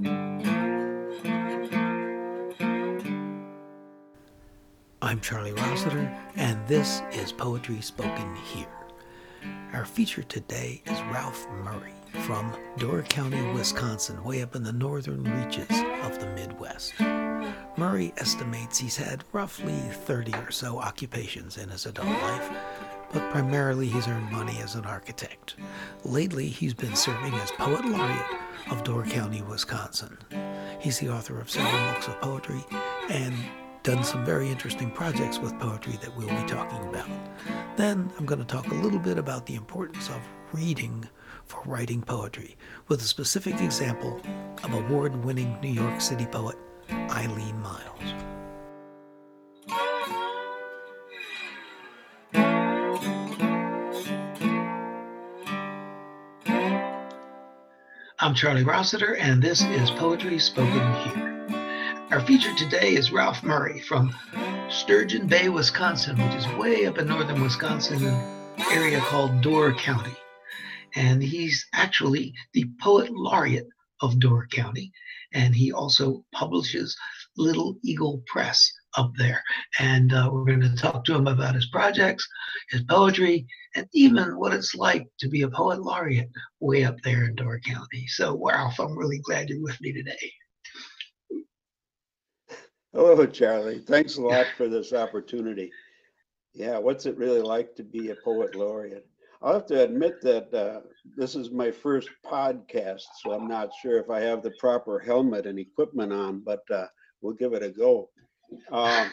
I'm Charlie Rossiter, and this is Poetry Spoken Here. Our feature today is Ralph Murray from Door County, Wisconsin, way up in the northern reaches of the Midwest. Murray estimates he's had roughly 30 or so occupations in his adult life, but primarily he's earned money as an architect. Lately, he's been serving as Poet Laureate of Door County, Wisconsin. He's the author of several books of poetry and done some very interesting projects with poetry that we'll be talking about. Then I'm going to talk a little bit about the importance of reading for writing poetry, with a specific example of award winning New York City poet Eileen Myles. I'm Charlie Rossiter, and this is Poetry Spoken Here. Our feature today is Ralph Murray from Sturgeon Bay, Wisconsin, which is way up in northern Wisconsin, an area called Door County. And he's actually the poet laureate of Door County. And he also publishes Little Eagle Press up there. And uh, we're going to talk to him about his projects, his poetry, and even what it's like to be a poet laureate way up there in Door County. So, Ralph, I'm really glad you're with me today. Hello, Charlie. Thanks a lot for this opportunity. Yeah, what's it really like to be a poet laureate? I'll have to admit that uh, this is my first podcast, so I'm not sure if I have the proper helmet and equipment on, but uh, we'll give it a go. Um,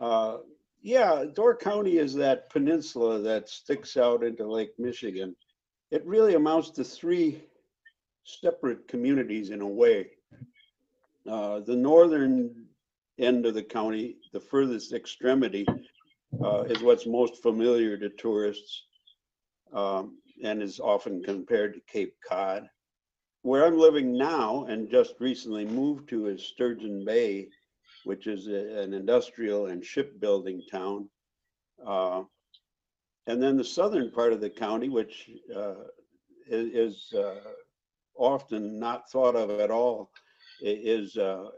uh, yeah, Door County is that peninsula that sticks out into Lake Michigan. It really amounts to three separate communities in a way. Uh, the northern end of the county, the furthest extremity, uh, is what's most familiar to tourists um, and is often compared to Cape Cod. Where I'm living now and just recently moved to is Sturgeon Bay, which is a, an industrial and shipbuilding town. Uh, and then the southern part of the county, which uh, is, uh, often not thought of at all, is uh,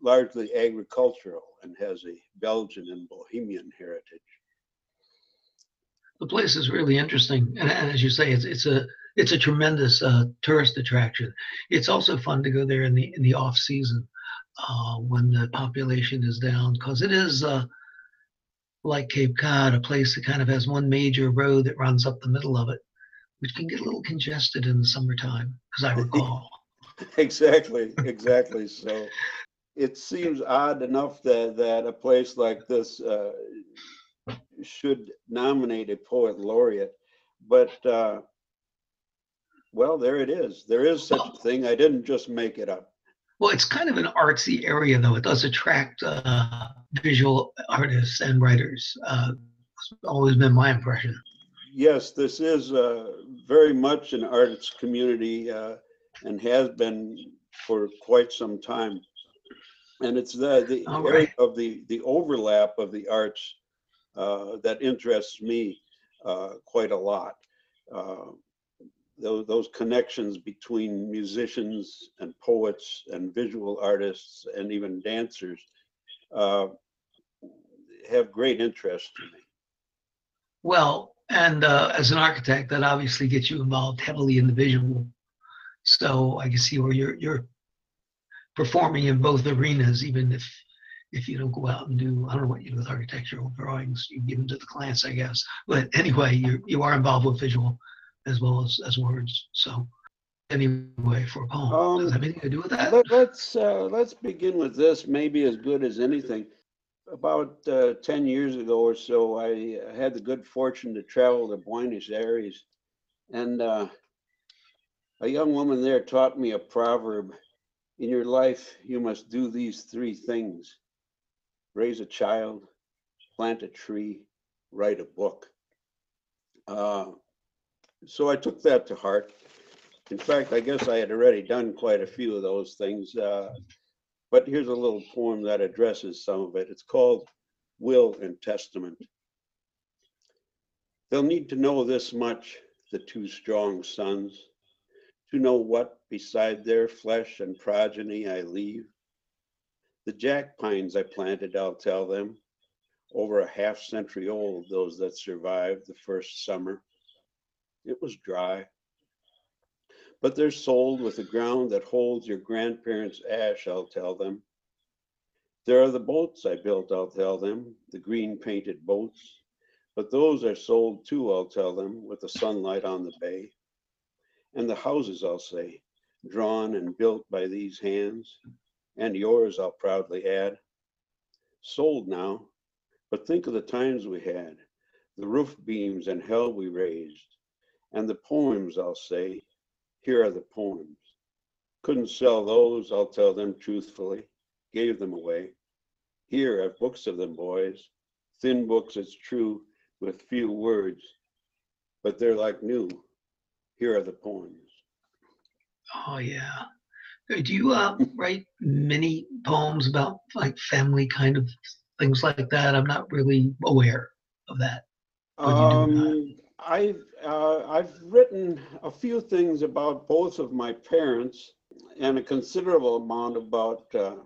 largely agricultural and has a Belgian and Bohemian heritage. The place is really interesting, and, and as you say, it's it's a it's a tremendous uh, tourist attraction. It's also fun to go there in the in the off season uh, when the population is down, because it is uh, like Cape Cod, a place that kind of has one major road that runs up the middle of it, which can get a little congested in the summertime, as I recall. exactly, exactly. So it seems odd enough that that a place like this uh, should nominate a poet laureate, but uh, well, there it is. There is such a thing. I didn't just make it up. Well, it's kind of an artsy area, though. It does attract uh, visual artists and writers. Uh, it's always been my impression. Yes, this is uh, very much an arts community uh, and has been for quite some time. And it's the, the area right. of the, the overlap of the arts uh, that interests me uh, quite a lot. Those, those connections between musicians and poets and visual artists and even dancers uh, have great interest to me. Well, and uh, as an architect, that obviously gets you involved heavily in the visual. So I can see where you're you're performing in both arenas, even if if you don't go out and do I don't know what you do with architectural drawings, you give them to the clients, I guess. But anyway, you you are involved with visual as well as as words. So anyway, for a poem, Um, does that have anything to do with that? Let, let's uh, let's begin with this. Maybe as good as anything. About uh, ten years ago or so, I had the good fortune to travel to Buenos Aires, and uh, a young woman there taught me a proverb: "In your life, you must do these three things: raise a child, plant a tree, write a book." Uh, so I took that to heart. In fact, I guess I had already done quite a few of those things. Uh, but here's a little poem that addresses some of it. It's called Will and Testament. They'll need to know this much, the two strong sons, to know what beside their flesh and progeny I leave. The jack pines I planted, I'll tell them, over a half century old, those that survived the first summer. It was dry. But they're sold with the ground that holds your grandparents' ash, I'll tell them. There are the boats I built, I'll tell them, the green painted boats. But those are sold too, I'll tell them, with the sunlight on the bay. And the houses, I'll say, drawn and built by these hands, and yours, I'll proudly add. Sold now, but think of the times we had, the roof beams and hell we raised, and the poems, I'll say, here are the poems. Couldn't sell those, I'll tell them truthfully, gave them away. Here are books of them, boys, thin books, it's true, with few words, but they're like new. Here are the poems. Oh, yeah. Do you uh, write many poems about like family kind of things like that? I'm not really aware of that. Um, I've uh, I've written a few things about both of my parents, and a considerable amount about uh,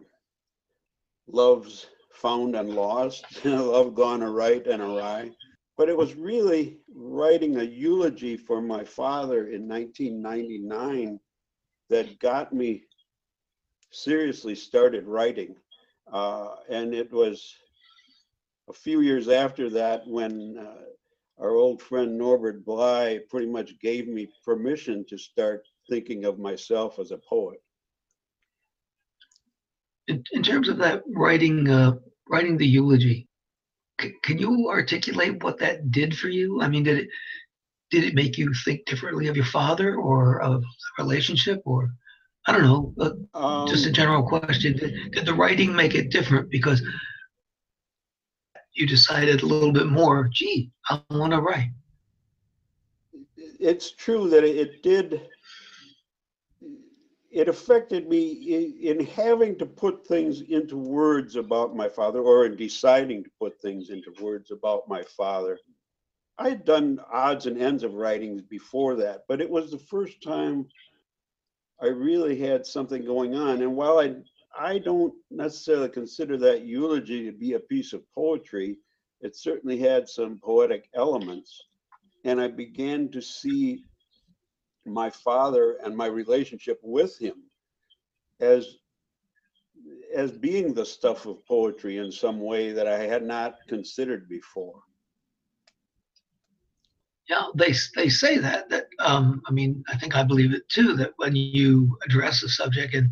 loves found and lost, love gone aright and awry. But it was really writing a eulogy for my father in 1999 that got me seriously started writing. Uh, and it was a few years after that when uh, our old friend Norbert Blei pretty much gave me permission to start thinking of myself as a poet. In, in terms of that writing, uh, writing the eulogy, c- can you articulate what that did for you? I mean, did it did it make you think differently of your father or of the relationship, or I don't know, uh, um, just a um, general question? Did, did the writing make it different because you decided a little bit more, gee, I want to write. It's true that it did, it affected me in, in having to put things into words about my father or in deciding to put things into words about my father. I had done odds and ends of writings before that, but it was the first time I really had something going on. And while I I don't necessarily consider that eulogy to be a piece of poetry. It certainly had some poetic elements. And I began to see my father and my relationship with him as as being the stuff of poetry in some way that I had not considered before. Yeah, they they say that that um, I mean I think I believe it too that when you address a subject and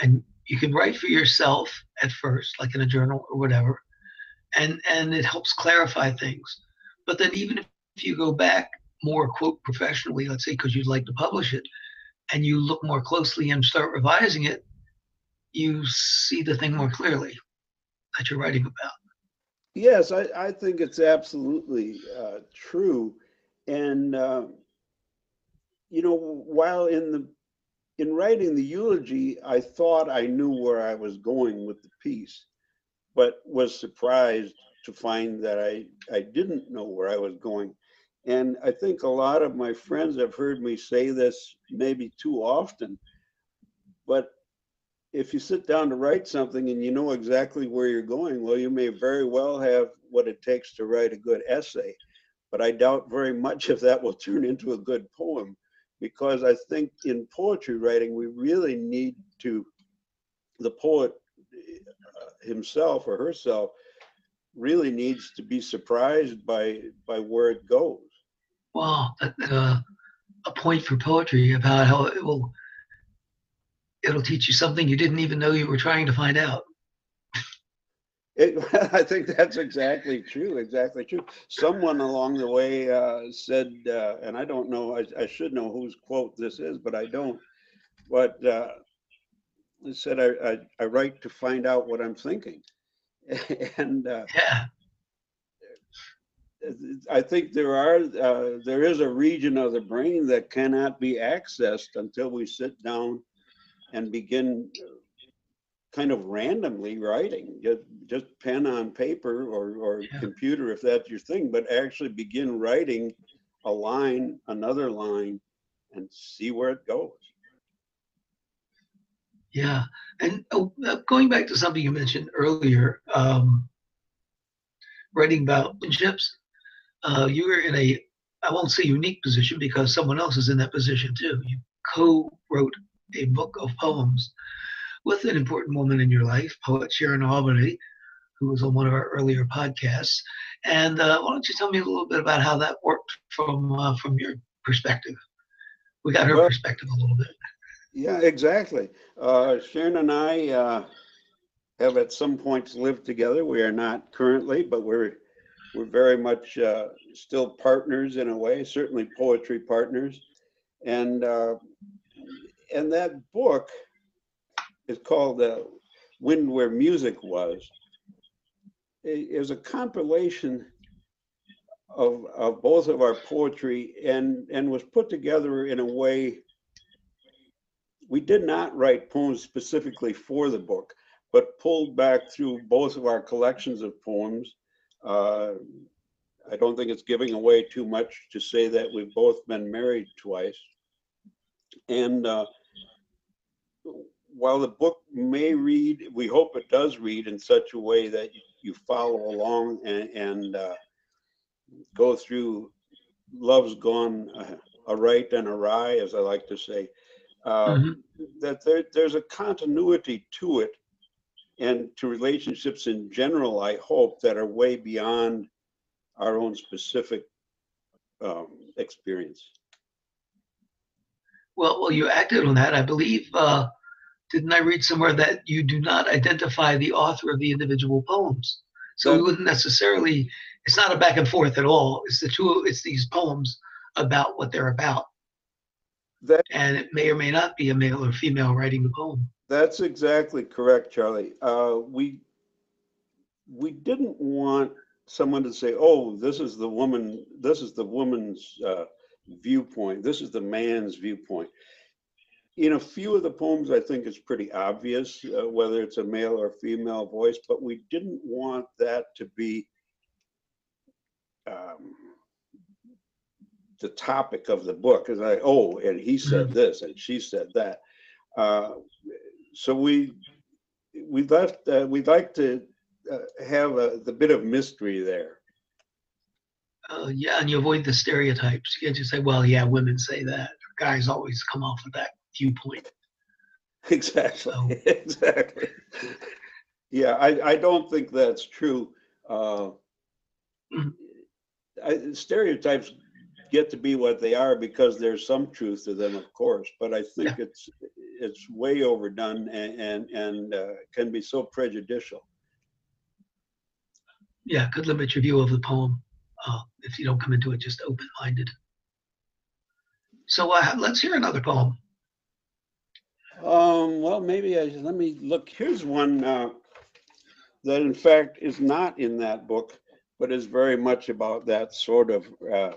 and you can write for yourself at first, like in a journal or whatever, and and it helps clarify things. But then even if you go back more quote professionally, let's say because you'd like to publish it, and you look more closely and start revising it, you see the thing more clearly that you're writing about. Yes, I, I think it's absolutely uh, true. And, uh, you know, while in the in writing the eulogy, I thought I knew where I was going with the piece, but was surprised to find that I, I didn't know where I was going. And I think a lot of my friends have heard me say this maybe too often, but if you sit down to write something and you know exactly where you're going, well, you may very well have what it takes to write a good essay. But I doubt very much if that will turn into a good poem because I think in poetry writing, we really need to, the poet uh, himself or herself really needs to be surprised by by where it goes. Wow, uh, a point for poetry about how it will it'll teach you something you didn't even know you were trying to find out. It, I think that's exactly true. Exactly true. Someone along the way uh, said, uh, and I don't know, I, I, should know whose quote this is, but I don't. But uh, it said, I, I, I, write to find out what I'm thinking. and uh, yeah. I think there are uh, there is a region of the brain that cannot be accessed until we sit down and begin kind of randomly writing, just, just pen on paper or, or yeah. computer if that's your thing, but actually begin writing a line, another line, and see where it goes. Yeah, and oh, uh, going back to something you mentioned earlier, um, writing about ships, uh, you were in a I won't say unique position because someone else is in that position too. You co-wrote a book of poems with an important woman in your life, poet Sharon Auberle, who was on one of our earlier podcasts. And uh, why don't you tell me a little bit about how that worked from uh, from your perspective? We got her well, perspective a little bit. Yeah, exactly. Uh, Sharon and I uh, have at some points lived together. We are not currently, but we're we're very much uh, still partners in a way, certainly poetry partners. And uh, and that book is called uh, "Wind Where Music Was." It is a compilation of, of both of our poetry and and was put together in a way we did not write poems specifically for the book, but pulled back through both of our collections of poems. Uh, I don't think it's giving away too much to say that we've both been married twice. And uh, while the book may read, we hope it does read in such a way that you follow along and, and uh, go through Love's Gone uh, a right and awry, as I like to say, uh, mm-hmm. that there, there's a continuity to it and to relationships in general, I hope, that are way beyond our own specific um, experience. Well, well, you acted on that. I believe, uh, didn't I read somewhere that you do not identify the author of the individual poems? So we wouldn't necessarily. It's not a back and forth at all. It's the two. It's these poems about what they're about. That, and it may or may not be a male or female writing the poem. That's exactly correct, Charlie. Uh, we we didn't want someone to say, "Oh, this is the woman. This is the woman's uh, viewpoint. This is the man's viewpoint." In a few of the poems, I think it's pretty obvious uh, whether it's a male or female voice, but we didn't want that to be um, the topic of the book is like, oh, and he said mm-hmm. this and she said that. Uh, so we we left. Uh, we'd like to uh, have a, the bit of mystery there. Uh, yeah, and you avoid the stereotypes. You can't just say, "Well, yeah, women say that." Guys always come off with that viewpoint. Exactly. So. exactly. Yeah, I, I don't think that's true. Uh. I, stereotypes get to be what they are because there's some truth to them, of course. But I think yeah. it's it's way overdone and and, and uh, can be so prejudicial. Yeah, could limit your view of the poem uh, if you don't come into it just open-minded. So uh, let's hear another poem. Um, well, maybe I, let me look. Here's one uh, that, in fact, is not in that book, but is very much about that sort of uh,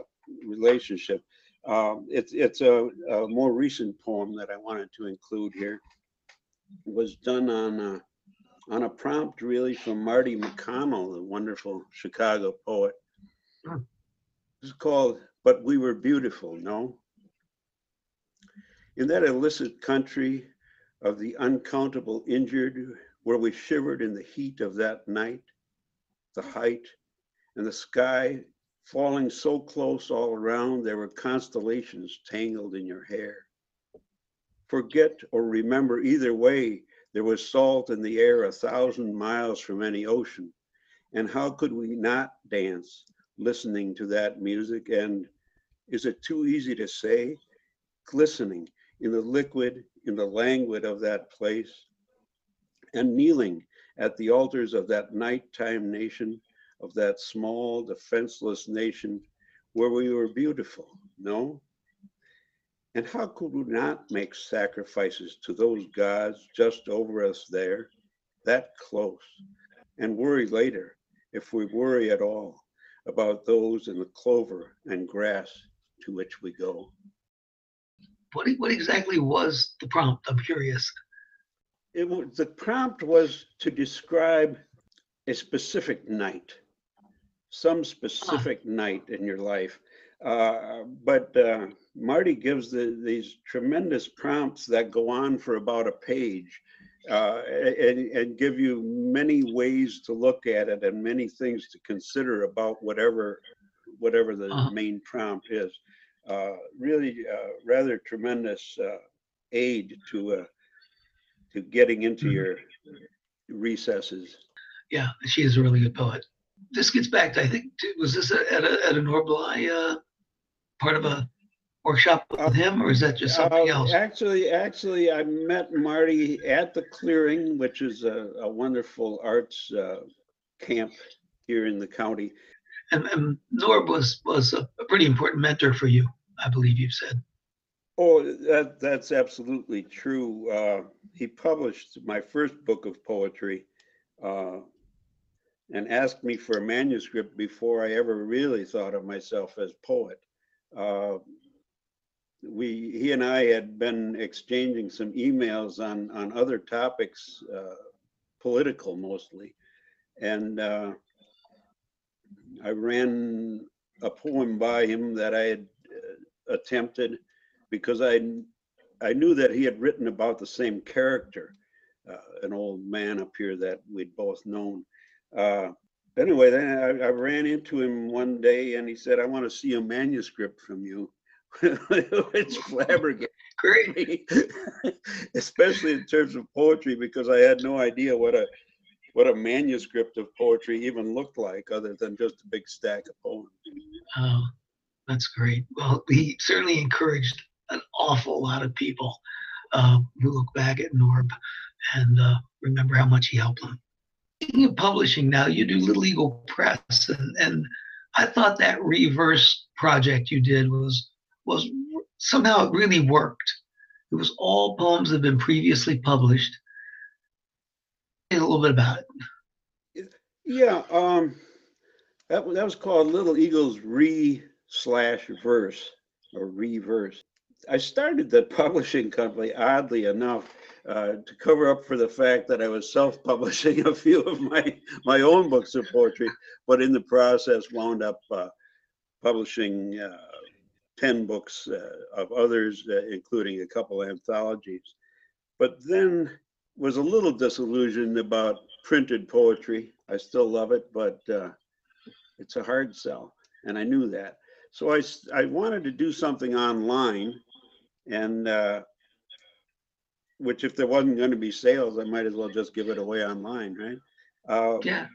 relationship. Um, it's it's a, a, more recent poem that I wanted to include here. It was done on a, on a prompt really from Marty McConnell, the wonderful Chicago poet. It's called "But We Were Beautiful." No, in that illicit country of the uncountable injured, where we shivered in the heat of that night, the height, and the sky falling so close all around, there were constellations tangled in your hair. Forget or remember either way, there was salt in the air a thousand miles from any ocean. And how could we not dance listening to that music? And is it too easy to say? Glistening in the liquid, in the languid of that place, and kneeling at the altars of that nighttime nation of that small, defenseless nation where we were beautiful, no? And how could we not make sacrifices to those gods just over us there, that close, and worry later, if we worry at all, about those in the clover and grass to which we go? What, what exactly was the prompt? I'm curious. It was, the prompt was to describe a specific night some specific night in your life. Uh, but uh, Marty gives the, these tremendous prompts that go on for about a page. Uh, and, and give you many ways to look at it and many things to consider about whatever, whatever the Uh-huh. main prompt is. Uh, really, uh, rather tremendous, uh, aid to, uh, to getting into Mhm. your recesses. Yeah, she is a really good poet. This gets back to, I think, to- was this a- at a, at a Norb Blei, uh, part of a workshop with him, or is that just something else? Actually, actually, I met Marty at the Clearing, which is a, a wonderful arts, uh, camp here in the county. And, and Norb was, was a pretty important mentor for you, I believe you've said. Oh, that, that's absolutely true. Uh, he published my first book of poetry, uh, and asked me for a manuscript before I ever really thought of myself as poet. Uh, we, he and I had been exchanging some emails on, on other topics, uh, political mostly. And, uh, I ran a poem by him that I had attempted because I, I knew that he had written about the same character, uh, an old man up here that we'd both known. Uh, anyway, then I, I ran into him one day and he said, I want to see a manuscript from you. Which flabbergasted Great. me, especially in terms of poetry, because I had no idea what a what a manuscript of poetry even looked like, other than just a big stack of poems. Oh, that's great. Well, he certainly encouraged an awful lot of people uh, who look back at Norb and uh, remember how much he helped them. Speaking of publishing now, you do Little Eagle Press, and, and I thought that reverse project you did was was somehow it really worked. It was all poems that had been previously published. Say A little bit about it. Yeah, um, that, that was called Little Eagles Re slash verse or reverse. I started the publishing company oddly enough uh, to cover up for the fact that I was self-publishing a few of my my own books of poetry, but in the process wound up uh, publishing uh, ten books uh, of others, uh, including a couple anthologies. But then was a little disillusioned about printed poetry. I still love it, but uh, it's a hard sell, and I knew that. So I, I wanted to do something online, and uh, which if there wasn't going to be sales, I might as well just give it away online, right? Uh, Yeah.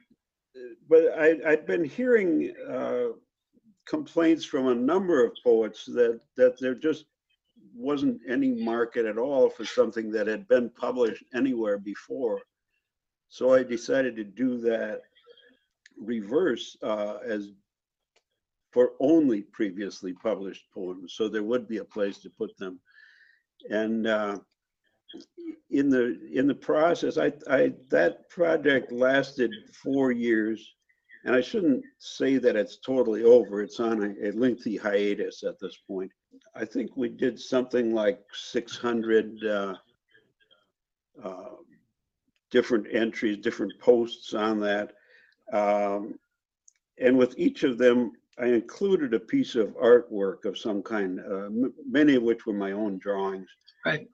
but I, I'd been hearing uh, complaints from a number of poets that that there just wasn't any market at all for something that had been published anywhere before. So I decided to do that reverse uh, as for only previously published poems, so there would be a place to put them. And uh, in the in the process, I, I that project lasted four years, and I shouldn't say that it's totally over. It's on a, a lengthy hiatus at this point. I think we did something like 600 uh, uh, different entries, different posts on that. Um, and with each of them, I included a piece of artwork of some kind, uh, m- many of which were my own drawings. Right.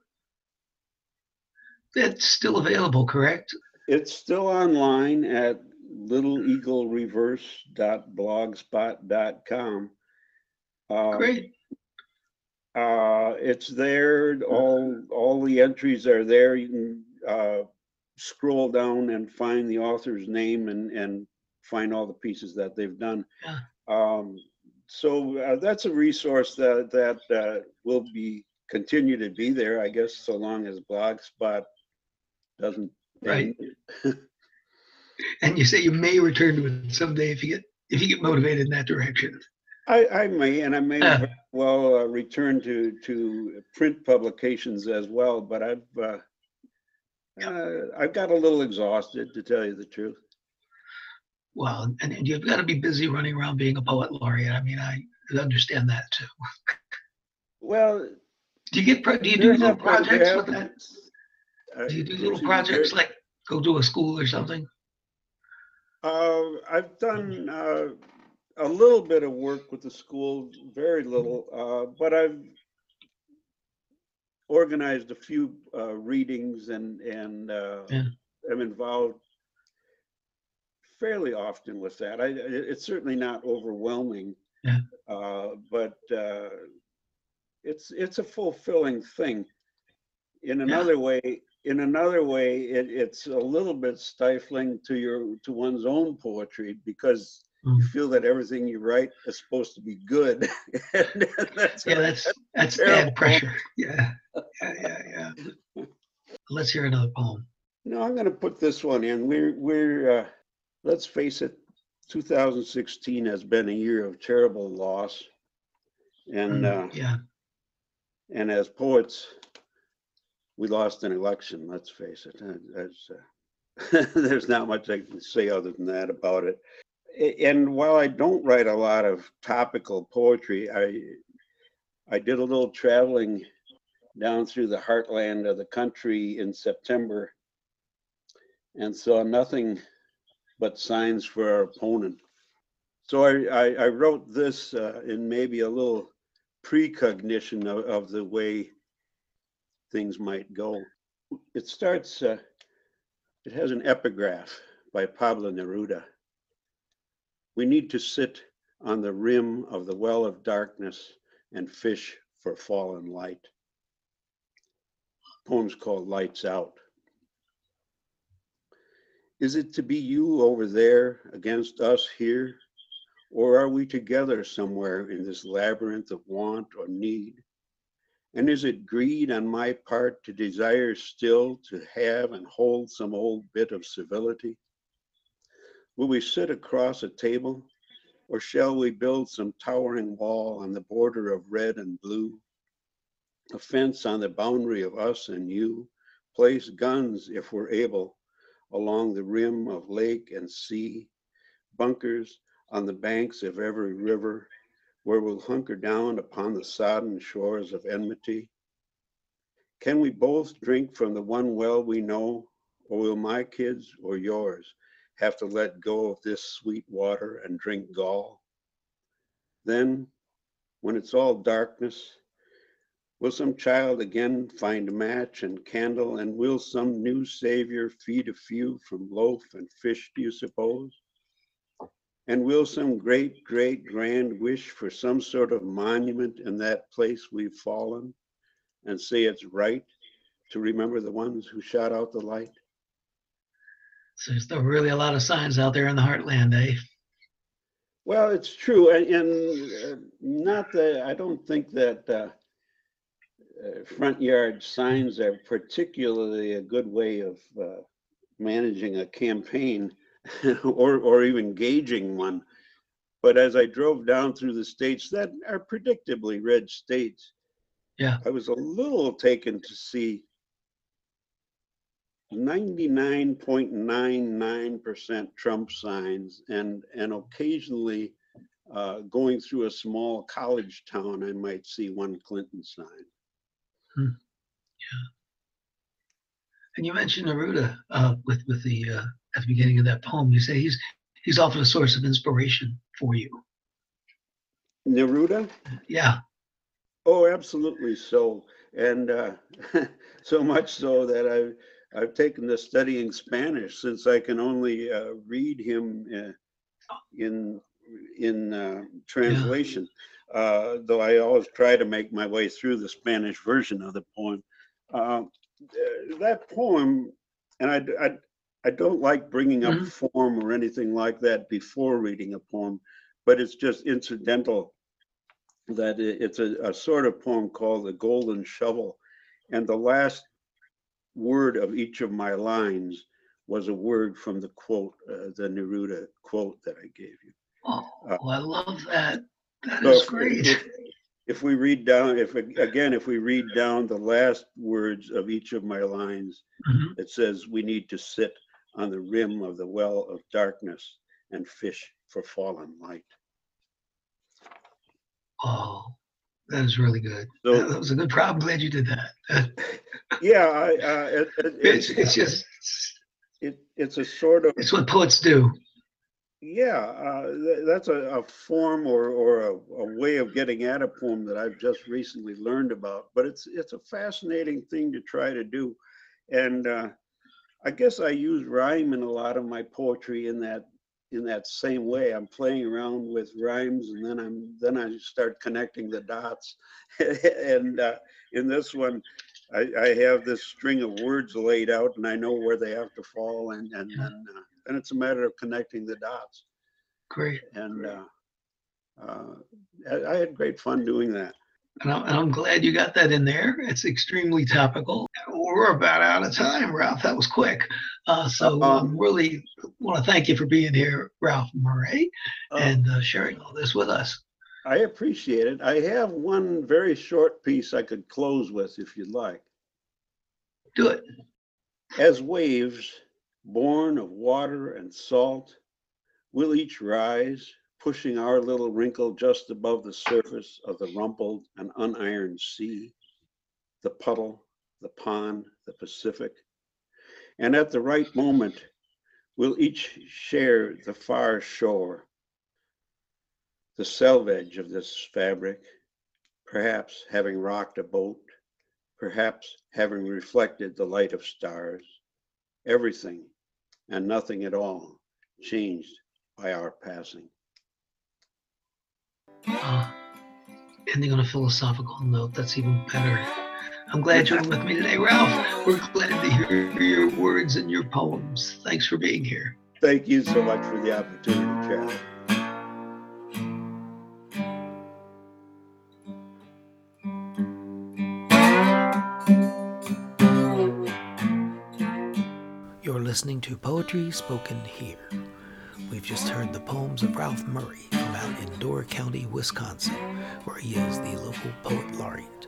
That's still available, correct? It's still online at littleeaglereverse.blogspot.com. Um, Great. Uh, it's there, all, all the entries are there. You can, uh, scroll down and find the author's name and, and find all the pieces that they've done. Yeah. Um, so, uh, that's a resource that, that, uh, will be, continue to be there, I guess, so long as Blogspot doesn't. Right. And you say you may return to it someday if you get if you get motivated in that direction. I, I may, and I may Yeah. well uh, return to, to print publications as well, but I've, uh, uh, I've got a little exhausted, to tell you the truth. Well, and, and you've got to be busy running around being a poet laureate. I mean, I understand that too. Well. Do you get do you do little have been- there projects with that? uh, Do you do little projects like go to a school or something? Uh, I've done, uh, a little bit of work with the school, very little, uh, but I've organized a few uh, readings and and uh, Yeah. am involved fairly often with that. I, it's certainly not overwhelming, Yeah. uh, but uh, it's it's a fulfilling thing. In another way, in another way, it, it's a little bit stifling to your to one's own poetry because you Mm. feel that everything you write is supposed to be good. That's Yeah, that's that's terrible. bad pressure. Yeah, yeah, yeah, yeah. Let's hear another poem. No, I'm gonna put this one in. We're, we're, uh, let's face it, 2016 has been a year of terrible loss. And, Mm, uh, Yeah, and as poets, we lost an election, let's face it. Uh, That's, uh, there's not much I can say other than that about it. And while I don't write a lot of topical poetry, I, I did a little traveling down through the heartland of the country in September and saw nothing but signs for our opponent. So I, I, I wrote this uh, in maybe a little precognition of, of the way things might go. It starts, uh, it has an epigraph by Pablo Neruda. We need to sit on the rim of the well of darkness and fish for fallen light. Poem's called Lights Out. Is it to be you over there against us here? Or are we together somewhere in this labyrinth of want or need? And is it greed on my part to desire still to have and hold some old bit of civility? Will we sit across a table? Or shall we build some towering wall on the border of red and blue? A fence on the boundary of us and you? Place guns, if we're able, along the rim of lake and sea, bunkers on the banks of every river, where we'll hunker down upon the sodden shores of enmity? Can we both drink from the one well we know, or will my kids or yours have to let go of this sweet water and drink gall? Then, when it's all darkness, Will some child again find a match and candle, and will some new savior feed a few from loaf and fish, do you suppose? And will some great, great grand wish for some sort of monument in that place we've fallen and say it's right to remember the ones who shot out the light? so there's still really a lot of signs out there in the heartland, eh? Well, it's true, and, and uh, not that, I don't think that uh, uh, front yard signs are particularly a good way of uh, managing a campaign or, or even gauging one. But as I drove down through the states that are predictably red states, Yeah. I was a little taken to see 99.99% Trump signs and, and occasionally uh, going through a small college town, I might see one Clinton sign. And you mentioned Neruda uh, with with the uh, at the beginning of that poem. You say he's he's often a source of inspiration for you. Neruda? Yeah, Oh, absolutely so. And uh, so much so that I've, I've taken to studying Spanish since I can only uh, read him uh, in, in uh, translation. Uh, though I always try to make my way through the Spanish version of the poem. Uh, that poem, and I, I, I don't like bringing up Mhm. form or anything like that before reading a poem, but it's just incidental that it's a, a sort of poem called the Golden Shovel. And the last word of each of my lines was a word from the quote, uh, the Neruda quote that I gave you. oh, Uh, I love that. That So if- great. If, if we read down, if, again, if we read down the last words of each of my lines, Mhm. it says, we need to sit on the rim of the well of darkness and fish for fallen light. Oh, that is really good. So- that, that was a good problem. Glad you did that. Yeah, I, uh, it, it- it's it's just It, it's a sort of, it's what poets do. Yeah, uh, th- that's a, a form or, or a, a way of getting at a poem that I've just recently learned about. But it's it's a fascinating thing to try to do, and uh, I guess I use rhyme in a lot of my poetry in that in that same way. I'm playing around with rhymes, and then I'm then I start connecting the dots. and uh, in this one, I, I have this string of words laid out, and I know where they have to fall, and and then uh, and it's a matter of connecting the dots. Great. And uh, uh, I, I had great fun doing that. And I'm, and I'm glad you got that in there. It's extremely topical. We're about out of time, Ralph. That was quick. Uh, so um, um, really want to thank you for being here, Ralph Murray, um, and uh, sharing all this with us. I appreciate it. I have one very short piece I could close with if you'd like. Do it. As waves, born of water and salt, we'll each rise, pushing our little wrinkle just above the surface of the rumpled and unironed sea, the puddle, the pond, the Pacific. And at the right moment, we'll each share the far shore, the selvage of this fabric, perhaps having rocked a boat, perhaps having reflected the light of stars, everything and nothing at all changed by our passing. Uh, ending on a philosophical note, that's even better. I'm glad you're with me today, Ralph. We're glad to hear your words and your poems. Thanks for being here. Thank you so much for the opportunity, Charlie. Listening to Poetry Spoken Here. We've just heard the poems of Ralph Murray from out in Door County, Wisconsin, where he is the local poet laureate.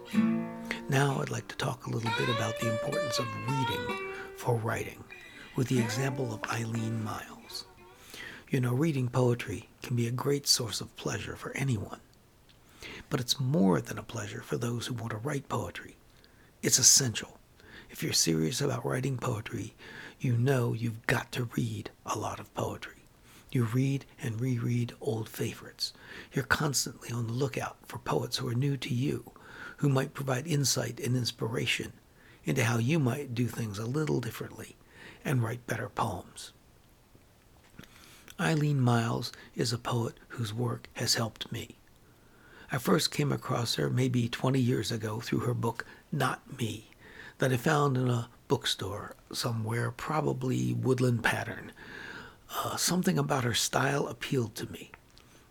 Now I'd like to talk a little bit about the importance of reading for writing, with the example of Eileen Myles. You know, reading poetry can be a great source of pleasure for anyone, but it's more than a pleasure for those who want to write poetry. It's essential. If you're serious about writing poetry, you know you've got to read a lot of poetry. You read and reread old favorites. You're constantly on the lookout for poets who are new to you, who might provide insight and inspiration into how you might do things a little differently and write better poems. Eileen Myles is a poet whose work has helped me. I first came across her maybe 20 years ago through her book, Not Me, that I found in a bookstore somewhere, probably Woodland Pattern. Uh, something about her style appealed to me.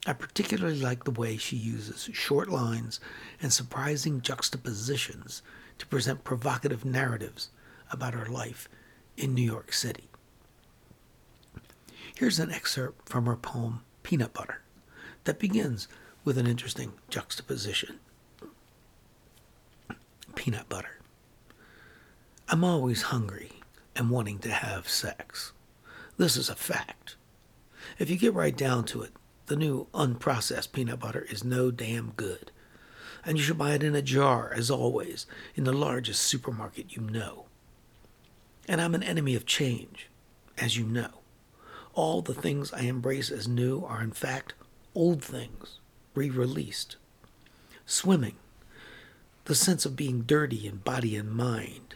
I particularly like the way she uses short lines and surprising juxtapositions to present provocative narratives about her life in New York City. Here's an excerpt from her poem Peanut Butter that begins with an interesting juxtaposition. Peanut butter. I'm always hungry and wanting to have sex. This is a fact. If you get right down to it, the new unprocessed peanut butter is no damn good. And you should buy it in a jar, as always, in the largest supermarket you know. And I'm an enemy of change, as you know. All the things I embrace as new are, in fact, old things, re released. Swimming, the sense of being dirty in body and mind,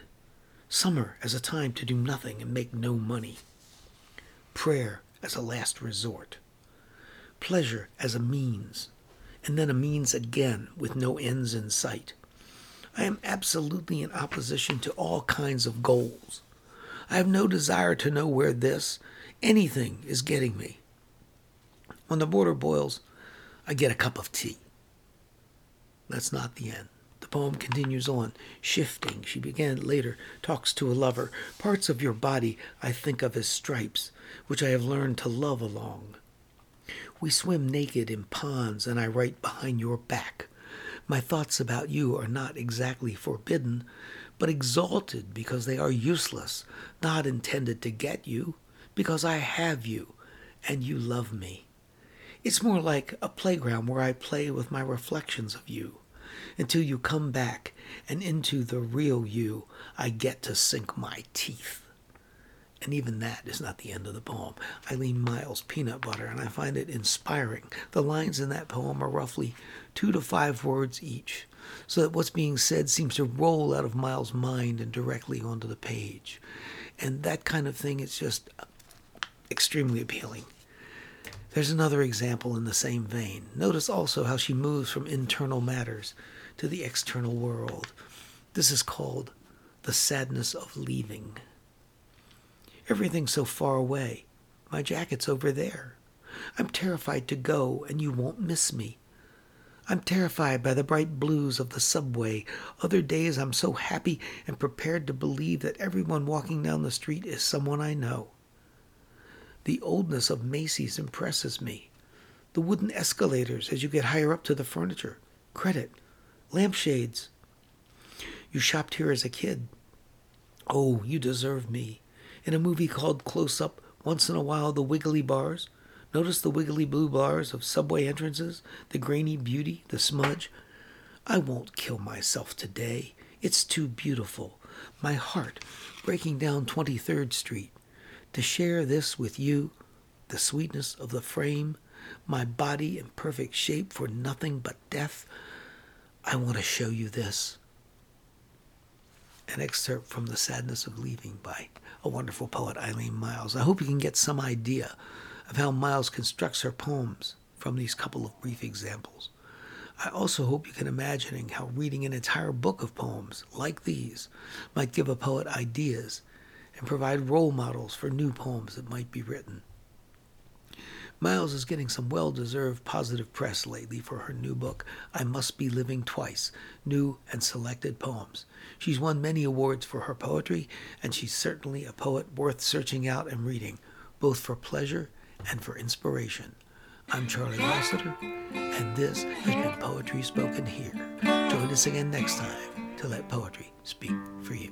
Summer as a time to do nothing and make no money. Prayer as a last resort. Pleasure as a means, and then a means again with no ends in sight. I am absolutely in opposition to all kinds of goals. I have no desire to know where this, anything, is getting me. When the border boils, I get a cup of tea. That's not the end poem continues on, shifting. She began later, talks to a lover. Parts of your body I think of as stripes, which I have learned to love along. We swim naked in ponds, and I write behind your back. My thoughts about you are not exactly forbidden, but exalted because they are useless, not intended to get you, because I have you, and you love me. It's more like a playground where I play with my reflections of you until you come back and into the real you, I get to sink my teeth. And even that is not the end of the poem. Eileen Myles, Peanut Butter, and I find it inspiring. The lines in that poem are roughly two to five words each, so that what's being said seems to roll out of Myles' mind and directly onto the page. And that kind of thing is just extremely appealing. There's another example in the same vein. Notice also how she moves from internal matters to the external world. This is called the sadness of leaving. Everything's so far away. My jacket's over there. I'm terrified to go, and you won't miss me. I'm terrified by the bright blues of the subway. Other days I'm so happy and prepared to believe that everyone walking down the street is someone I know. The oldness of Macy's impresses me. The wooden escalators as you get higher up to the furniture. Credit. Lampshades. You shopped here as a kid. Oh, you deserve me in a movie called Close Up, once in a while the wiggly bars. Notice the wiggly blue bars of subway entrances, the grainy beauty, the smudge. I won't kill myself today. It's too beautiful. My heart breaking down 23rd Street. To share this with you, the sweetness of the frame, my body in perfect shape for nothing but death. I want to show you this. An excerpt from The Sadness of Leaving by a wonderful poet, Eileen Myles. I hope you can get some idea of how Myles constructs her poems from these couple of brief examples. I also hope you can imagine how reading an entire book of poems like these might give a poet ideas and provide role models for new poems that might be written. Myles is getting some well deserved positive press lately for her new book, I Must Be Living Twice New and Selected Poems. She's won many awards for her poetry, and she's certainly a poet worth searching out and reading, both for pleasure and for inspiration. I'm Charlie Rossiter, and this has been Poetry Spoken Here. Join us again next time to let poetry speak for you.